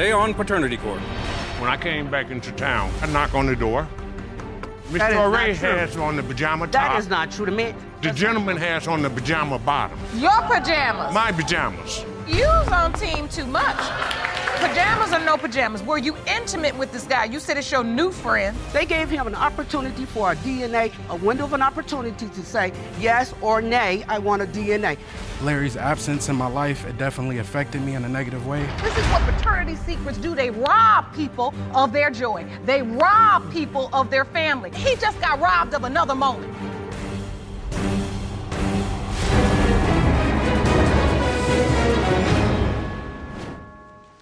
Today on Paternity Court. When I came back into town, I knock on the door. That is Mr. not Ray true. has on the pajama top. That is not true to me. The gentleman has on the pajama bottom. Your pajamas. My pajamas. You's on team too much. Pajamas or no pajamas? Were you intimate with this guy? You said it's your new friend. They gave him an opportunity for a DNA, a window of an opportunity to say yes or nay, I want a DNA. Larry's absence in my life, it definitely affected me in a negative way. This is what paternity secrets do. They rob people of their joy. They rob people of their family. He just got robbed of another moment.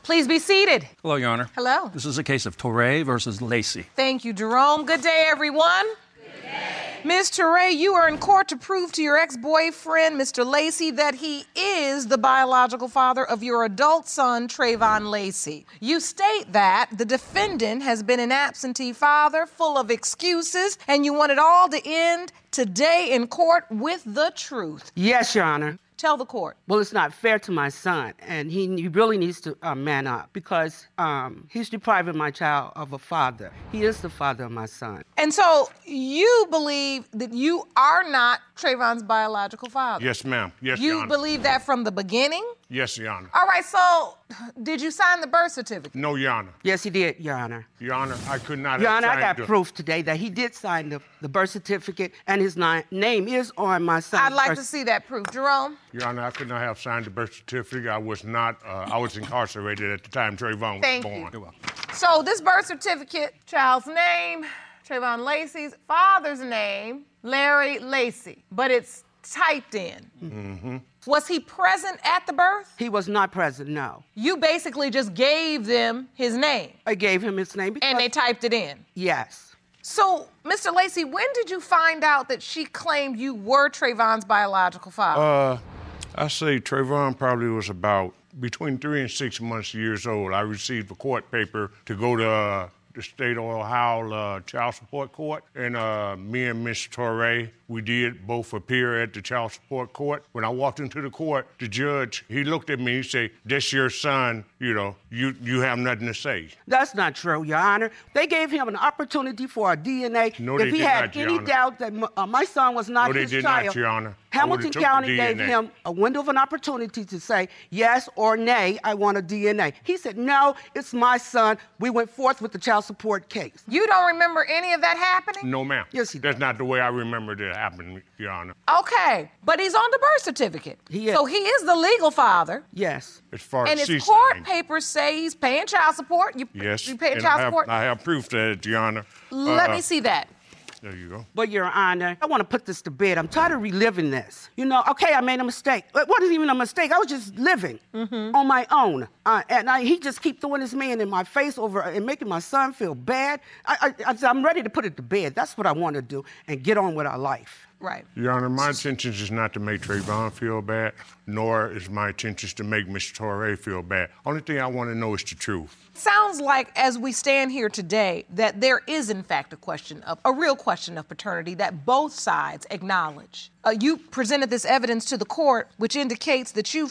Please be seated. Hello, Your Honor. Hello. This is a case of Torre versus Lacey. Thank you, Jerome. Good day, everyone. Good day. Ms. Teray, you are in court to prove to your ex boyfriend, Mr. Lacey, that he is the biological father of your adult son, Trayvon Lacey. You state that the defendant has been an absentee father, full of excuses, and you want it all to end today in court with the truth. Yes, Your Honor. Tell the court. Well, it's not fair to my son, and he, he really needs to uh, man up because um, he's depriving my child of a father. He is the father of my son. And so you believe that you are not Trayvon's biological father. Yes, ma'am. Yes, Your You Honor. believe that from the beginning? Yes, Your Honor. All right, so did you sign the birth certificate? No, Your Honor. Yes, he did, Your Honor. Your Honor, I could not Your have Honor, I got the- proof today that he did sign the, the birth certificate, and his ni- name is on my son's I'd like birth to see that proof. Jerome? Your Honor, I could not have signed the birth certificate. I was not, uh, I was incarcerated at the time Trayvon was Thank born. you. So this birth certificate, child's name, Trayvon Lacey's father's name, Larry Lacey, but it's typed in. Mm-hmm. Was he present at the birth? He was not present, no. You basically just gave them his name I gave him his name because, and they typed it in. yes. So, Mr. Lacey, when did you find out that she claimed you were Trayvon's biological father? Uh, I say Trayvon probably was about between three and six months years old. I received a court paper to go to uh, the state of Ohio uh, child support court, and uh, me and Miss Torre, we did both appear at the child support court. When I walked into the court, the judge he looked at me, he said, "That's your son. You know, you you have nothing to say." That's not true, Your Honor. They gave him an opportunity for a DNA. No, if they he did had not, any doubt that m- uh, my son was not No, his did not, child, Your Honor. Hamilton would've took the County gave him a window of an opportunity to say yes or nay. I want a DNA. He said, "No, it's my son." We went forth with the child support case. you don't remember any of that happening? No, ma'am. Yes, he That's not the way I remember it happening, Your Honor. Okay, but he's on the birth certificate. He is. So he is the legal father. Yes. As far And as his she court signed. papers say he's paying child support. You, Yes. you paying and child I have, support? I have proof that, Your Honor. Let Uh, me see that. There you go. But Your Honor, I want to put this to bed. I'm tired of reliving this. You know, okay, I made a mistake. It wasn't even a mistake. I was just living on my own, uh, and I, he just keep throwing this man in my face over and making my son feel bad. I, I, I, I'm ready to put it to bed. That's what I want to do and get on with our life. Right. Your Honor, my intentions is not to make Trayvon feel bad, nor is my intentions to make Mr. Torre feel bad. Only thing I want to know is the truth. Sounds like, as we stand here today, that there is, in fact, a question of a real question of paternity that both sides acknowledge. Uh, you presented this evidence to the court, which indicates that you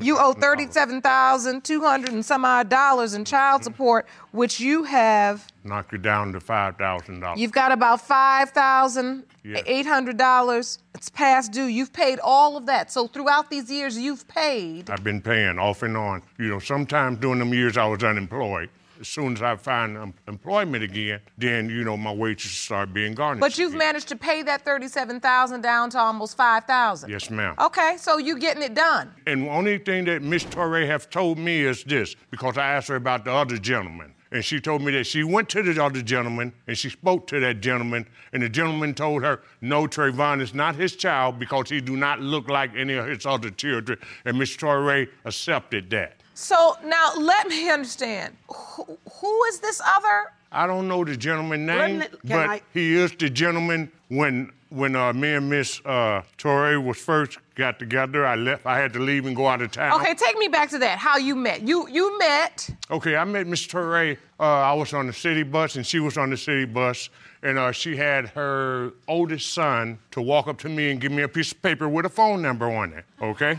you owe thirty-seven thousand two hundred and some odd dollars in child support, which you have. Knock it down to five thousand dollars. You've got about five thousand eight hundred dollars. It's past due. You've paid all of that. So throughout these years, you've paid. I've been paying off and on. You know, sometimes during them years I was unemployed. As soon as I find um, employment again, then you know my wages start being garnished. But you've again. managed to pay that thirty-seven thousand down to almost five thousand. Yes, ma'am. Okay, so you getting it done. And the only thing that Miss Torre have told me is this, because I asked her about the other gentleman. and she told me that she went to the other gentleman and she spoke to that gentleman, and the gentleman told her, "No, Trayvon is not his child because he do not look like any of his other children." And Miss Torrey accepted that. So now let me understand. Who, who is this other? I don't know the gentleman name, Let me- can but I- he is the gentleman when when uh, me and Miss uh, Torrey was first got together. I left. I had to leave and go out of town. Okay, take me back to that. How you met? You you met. Okay, I met Miss Torrey. Uh, I was on the city bus, and she was on the city bus, and uh, she had her oldest son to walk up to me and give me a piece of paper with a phone number on it. Okay.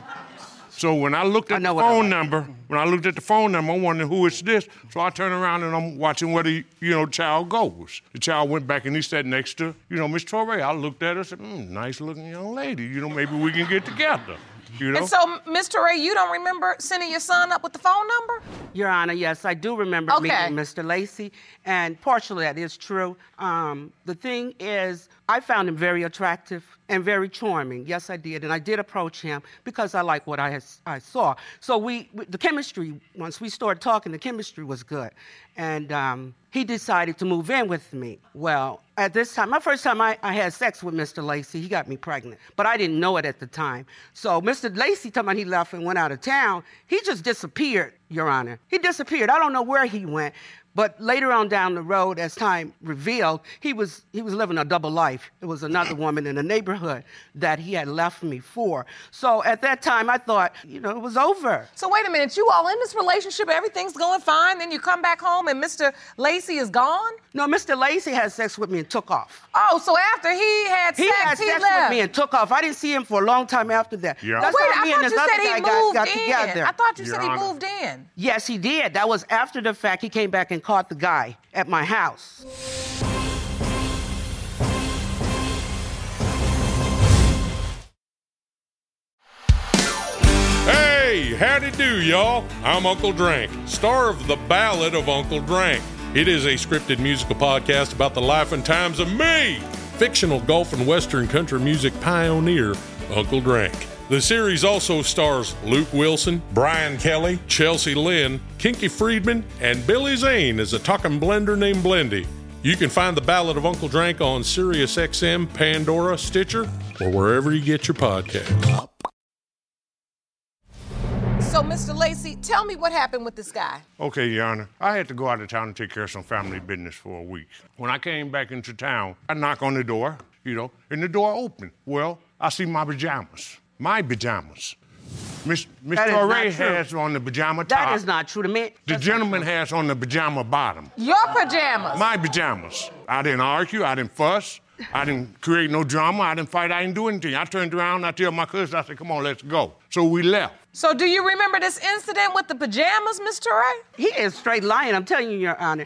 So when I looked I at know the phone number, when I looked at the phone number, I'm wondering who is this. So I turn around and I'm watching where the you know child goes. The child went back and he sat next to you know Miss Torrey. I looked at her and said, mm, "Nice looking young lady. You know maybe we can get together." You know. And so, Mr. Ray, you don't remember sending your son up with the phone number? Your Honor, yes, I do remember Okay. meeting Mr. Lacey, and partially that is true. Um, the thing is, I found him very attractive and very charming. Yes, I did, and I did approach him because I like what I, has, I saw. So we, we- the chemistry, once we started talking, the chemistry was good, and um, he decided to move in with me. Well, at this time, my first time I, I had sex with Mr. Lacey, he got me pregnant, but I didn't know it at the time. So Mr. Lacey, talking about he left and went out of town, he just disappeared, Your Honor. He disappeared. I don't know where he went, but later on down the road, as time revealed, he was he was living a double life. It was another woman in the neighborhood that he had left me for. So at that time, I thought, you know, it was over. So wait a minute, you all in this relationship, everything's going fine, then you come back home and Mr. Lacey is gone? No, Mr. Lacey had sex with me and took off. Oh, so after he had He sex, had he had sex left. with me and took off. I didn't see him for a long time after that. Yeah. That's Wait, how I me and thought this you other said guy he got, moved got in. together. I thought you Your said he moved in. Yes, he did. That was after the fact. He came back and caught the guy at my house. Hey, howdy do, y'all. I'm Uncle Drank, star of The Ballad of Uncle Drank. It is a scripted musical podcast about the life and times of me, fictional golf and western country music pioneer, Uncle Drank. The series also stars Luke Wilson, Brian Kelly, Chelsea Lynn, Kinky Friedman, and Billy Zane as a talking blender named Blendy. You can find The Ballad of Uncle Drank on SiriusXM, Pandora, Stitcher, or wherever you get your podcasts. So, Mr. Lacey, tell me what happened with this guy. Okay, Your Honor. I had to go out of town and take care of some family business for a week. When I came back into town, I knock on the door, you know, and the door opened. Well, I see my pajamas. My pajamas. Miss Miss That is not true. has on the pajama top. That is not true to me. The gentleman has on the pajama bottom. Your pajamas. My pajamas. I didn't argue. I didn't fuss. I didn't create no drama. I didn't fight. I didn't do anything. I turned around. I tell my cousin, I said, come on, let's go. So we left. so, do you remember this incident with the pajamas, Mr. Ray? He is straight lying. I'm telling you, Your Honor.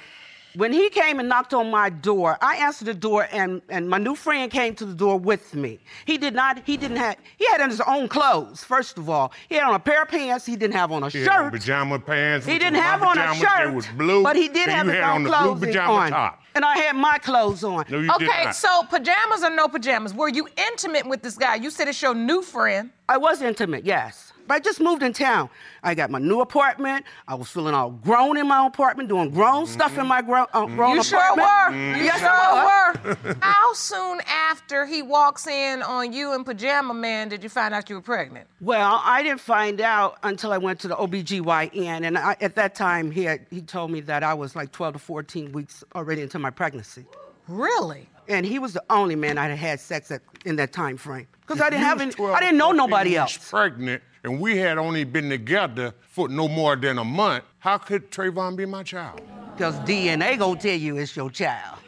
When he came and knocked on my door, I answered the door, and, and my new friend came to the door with me. He did not. He didn't have. He had on his own clothes. First of all, he had on a pair of pants. He didn't have on a He shirt. pajama pants. He didn't have on a shirt. They was blue. But he did have his own on the clothes blue pajama on. top. And I had my clothes on. No, you did Okay, not. so pajamas or no pajamas? Were you intimate with this guy? You said it's your new friend. I was intimate, yes. But I just moved in town. I got my new apartment. I was feeling all grown in my apartment, doing grown stuff in mm-hmm. my grown, uh, mm-hmm. grown You sure apartment. were. Mm-hmm. You Yes, sure I were. How soon after he walks in on you and Pajama Man did you find out you were pregnant? Well, I didn't find out until I went to the OBGYN. And I, at that time, he, had, he told me that I was like 12 to 14 weeks already into my pregnancy. Really? And he was the only man I had had sex at, in that time frame. Because I didn't have any, 12 I didn't know nobody weeks else. Pregnant, and we had only been together for no more than a month. How could Trayvon be my child? Because DNA gonna tell you it's your child.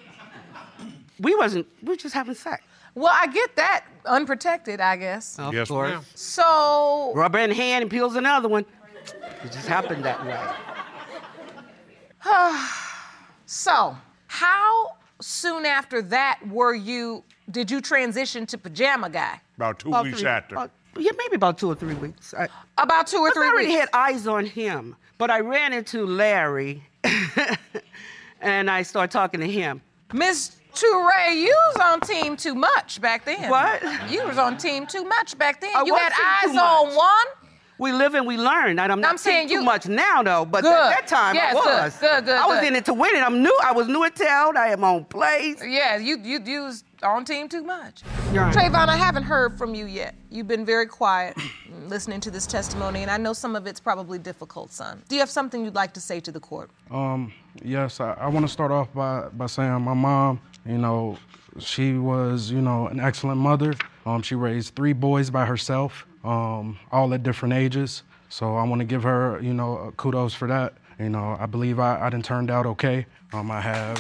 We wasn't, we were just having sex. Well, I get that. Unprotected, I guess. Of Yes, course. ma'am. So, Rubber in hand and peels another one. It just happened that way. so how soon after that were you? Did you transition to Pajama Guy? About two About weeks three- after. uh, yeah, maybe about two or three weeks. I, About two or three I already weeks. had eyes on him, but I ran into Larry, and I started talking to him. Miss Toure, you was on team too much back then. What? You was on team too much back then. I you had eyes on one. We live and we learn. And I'm not I'm saying saying too you- much now, though. But Good. at that time, Yes, I good, was. good, good, I was good. in it to win it. I'm new. I was new at town. I am on plays. Yeah, you you you was on team too much. You're right. Trayvon, I haven't heard from you yet. You've been very quiet listening to this testimony, and I know some of it's probably difficult, son. Do you have something you'd like to say to the court? Um, yes, I, I want to start off by, by saying my mom, you know, she was, you know, an excellent mother. Um, she raised three boys by herself, um, all at different ages. So I want to give her, you know, uh, kudos for that. You know, I believe I, I done turned out okay. Um, I have.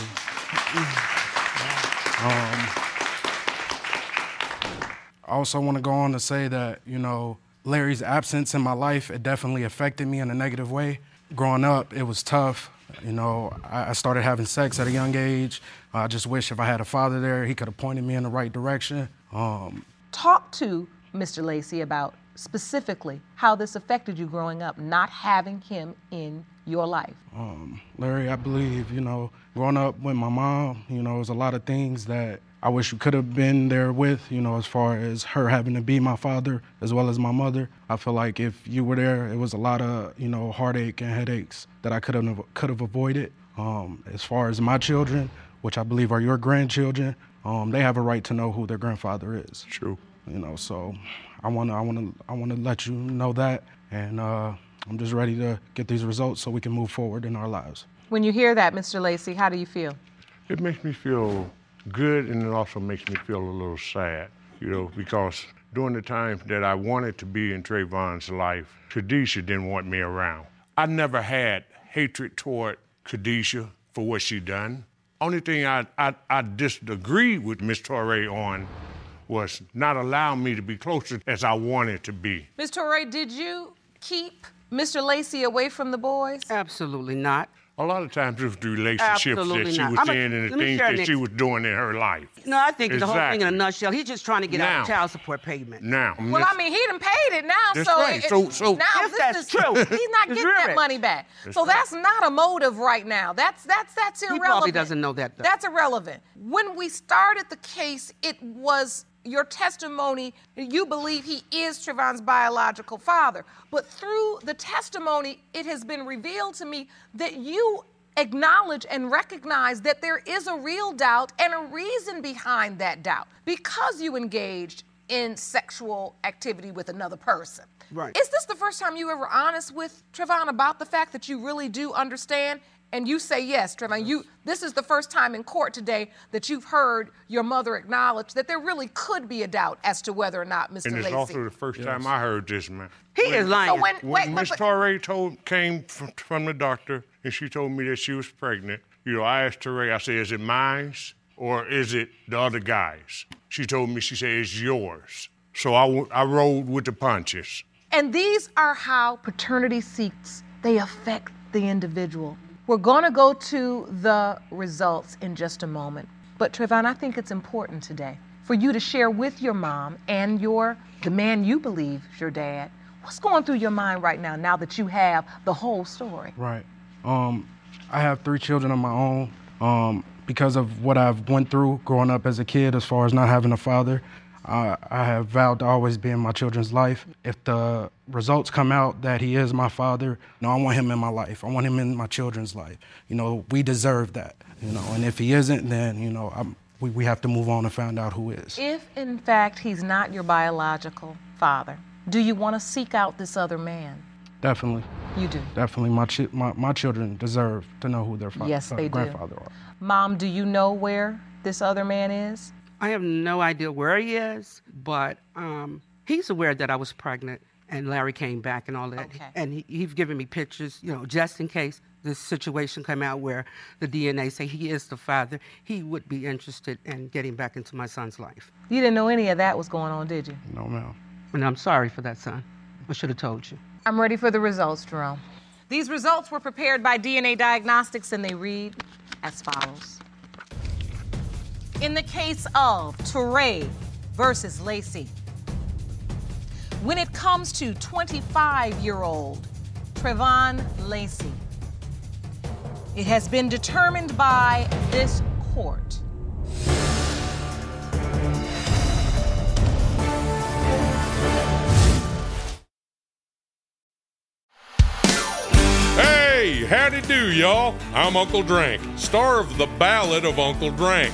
I also want to go on to say that, you know, Larry's absence in my life, it definitely affected me in a negative way. Growing up, it was tough. You know, I, I started having sex at a young age. I just wish if I had a father there, he could have pointed me in the right direction. Um, Talk to Mr. Lacey about specifically how this affected you growing up, not having him in your life. Um, Larry, I believe, you know, growing up with my mom, you know, there's a lot of things that I wish you could have been there with, you know, as far as her having to be my father as well as my mother. I feel like if you were there, it was a lot of, you know, heartache and headaches that I could have could have avoided. Um, as far as my children, which I believe are your grandchildren, um, they have a right to know who their grandfather is. True. You know, so I want to I want to I want to let you know that and uh, I'm just ready to get these results so we can move forward in our lives. When you hear that, Mr. Lacey, how do you feel? It makes me feel good and it also makes me feel a little sad, you know, because during the time that I wanted to be in Trayvon's life, Khadijah didn't want me around. I never had hatred toward Khadijah for what she done. Only thing I, I, I disagreed with Miss Torre on was not allowing me to be closer as I wanted to be. Ms. Torre, did you keep Mr. Lacey away from the boys? Absolutely not. A lot of times it was the relationships Absolutely that she not. was I'm a- in and the things that she was doing in her life. No, I think the whole thing in a nutshell. He's just trying to get out Now. of child support payment. Now, Well, I mean, he done paid it now, That's so, right. it- So- so- now If this that's is, true, he's not getting that money back. so right. that's not a motive right now. That's that's that's irrelevant. He probably doesn't know that, though. That's irrelevant. When we started the case, it was your testimony. You believe he is Trayvon's biological father, but through the testimony, it has been revealed to me that you acknowledge and recognize that there is a real doubt and a reason behind that doubt because you engaged in sexual activity with another person. Right. Is this the first time you ever honest with Trayvon about the fact that you really do understand? And you say yes, Trayvon. You this is the first time in court today that you've heard your mother acknowledge that there really could be a doubt as to whether or not Mr. and it's Lacey. also the first time I heard this, man. He is lying. so when, When wait, Miss but, but, Torre told came from, from the doctor and she told me that she was pregnant, you know, I asked Torre, I said, is it mine or is it the other guy's? She told me, she said, it's yours. So I, I rolled with the punches. And these are how paternity seeks they affect the individual. We're going to go to the results in just a moment. But Trayvon, I think it's important today for you to share with your mom and your the man you believe is your dad. What's going through your mind right now now that you have the whole story? Right. Um, I have three children of my own. Um, because of what I've went through growing up as a kid, as far as not having a father, I, I have vowed to always be in my children's life. If the results come out that he is my father, no, I want him in my life. I want him in my children's life. You know, we deserve that. You know, and if he isn't, then you know, I'm, we we have to move on and find out who is. If in fact he's not your biological father, do you want to seek out this other man? Definitely, You do. definitely, my chi- my, my children deserve to know who their father, Yes, they do. grandfather are. Mom, do you know where this other man is? I have no idea where he is, but um, he's aware that I was pregnant and Larry came back and all that. Okay. And he, he's given me pictures, you know, just in case this situation come out where the DNA say he is the father, he would be interested in getting back into my son's life. You didn't know any of that was going on, did you? No, ma'am. And I'm sorry for that, son. I should have told you. I'm ready for the results, Jerome. These results were prepared by DNA Diagnostics and they read as follows. In the case of Touré versus Lacey, when it comes to 25 year old Trayvon Lacey, it has been determined by this court Hey, howdy do, y'all. I'm Uncle Drank, star of The Ballad of Uncle Drank.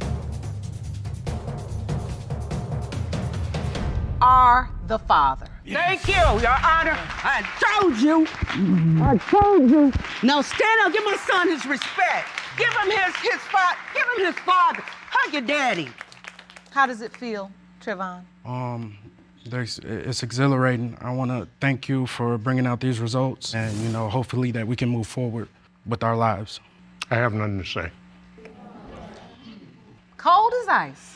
are the father. Thank you, Your Honor. I told you. I told you. Now stand up. Give my son his respect. Give him his his father. Give him his father. Hug your daddy. How does it feel, Trayvon? Um, there's, it's exhilarating. I want to thank you for bringing out these results, and you know, hopefully that we can move forward with our lives. I have nothing to say. Cold as ice.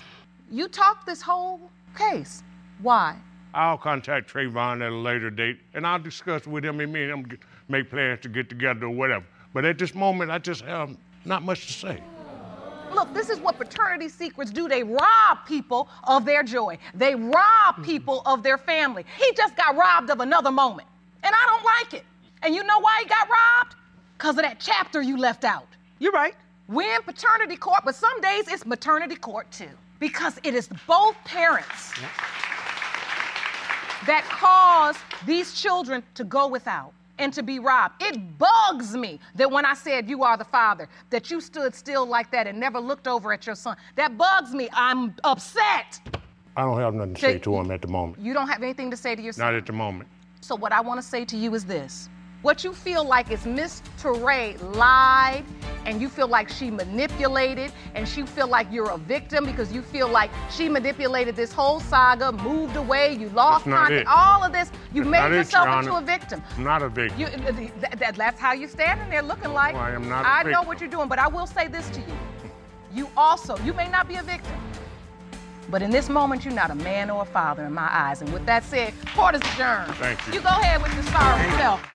You talked this whole case. Why? I'll contact Trayvon at a later date, and I'll discuss with him and me and him get- make plans to get together or whatever. But at this moment, I just have not much to say. Look, this is what fraternity secrets do. They rob people of their joy. They rob mm-hmm. people of their family. He just got robbed of another moment. And I don't like it. And you know why he got robbed? Because of that chapter you left out. You're right. We're in paternity court, but some days it's maternity court too. Because it is both parents that cause these children to go without and to be robbed. It bugs me that when I said you are the father, that you stood still like that and never looked over at your son. That bugs me. I'm upset. I don't have nothing to say to him at the moment. You don't have anything to say to your son. Not at the moment. So what I want to say to you is this. What you feel like is Miss Teray lied and you feel like she manipulated and you feel like you're a victim because you feel like she manipulated this whole saga, moved away, you lost contact, all of this, you made it, yourself Your into a victim. I'm not a victim. You, th- th- that- that's how you're standing there looking like. No, I am not a I know what you're doing, but I will say this to you. You also, you may not be a victim, but in this moment, you're not a man or a father in my eyes. And with that said, court is adjourned. Thank you. You go ahead with your sorry self.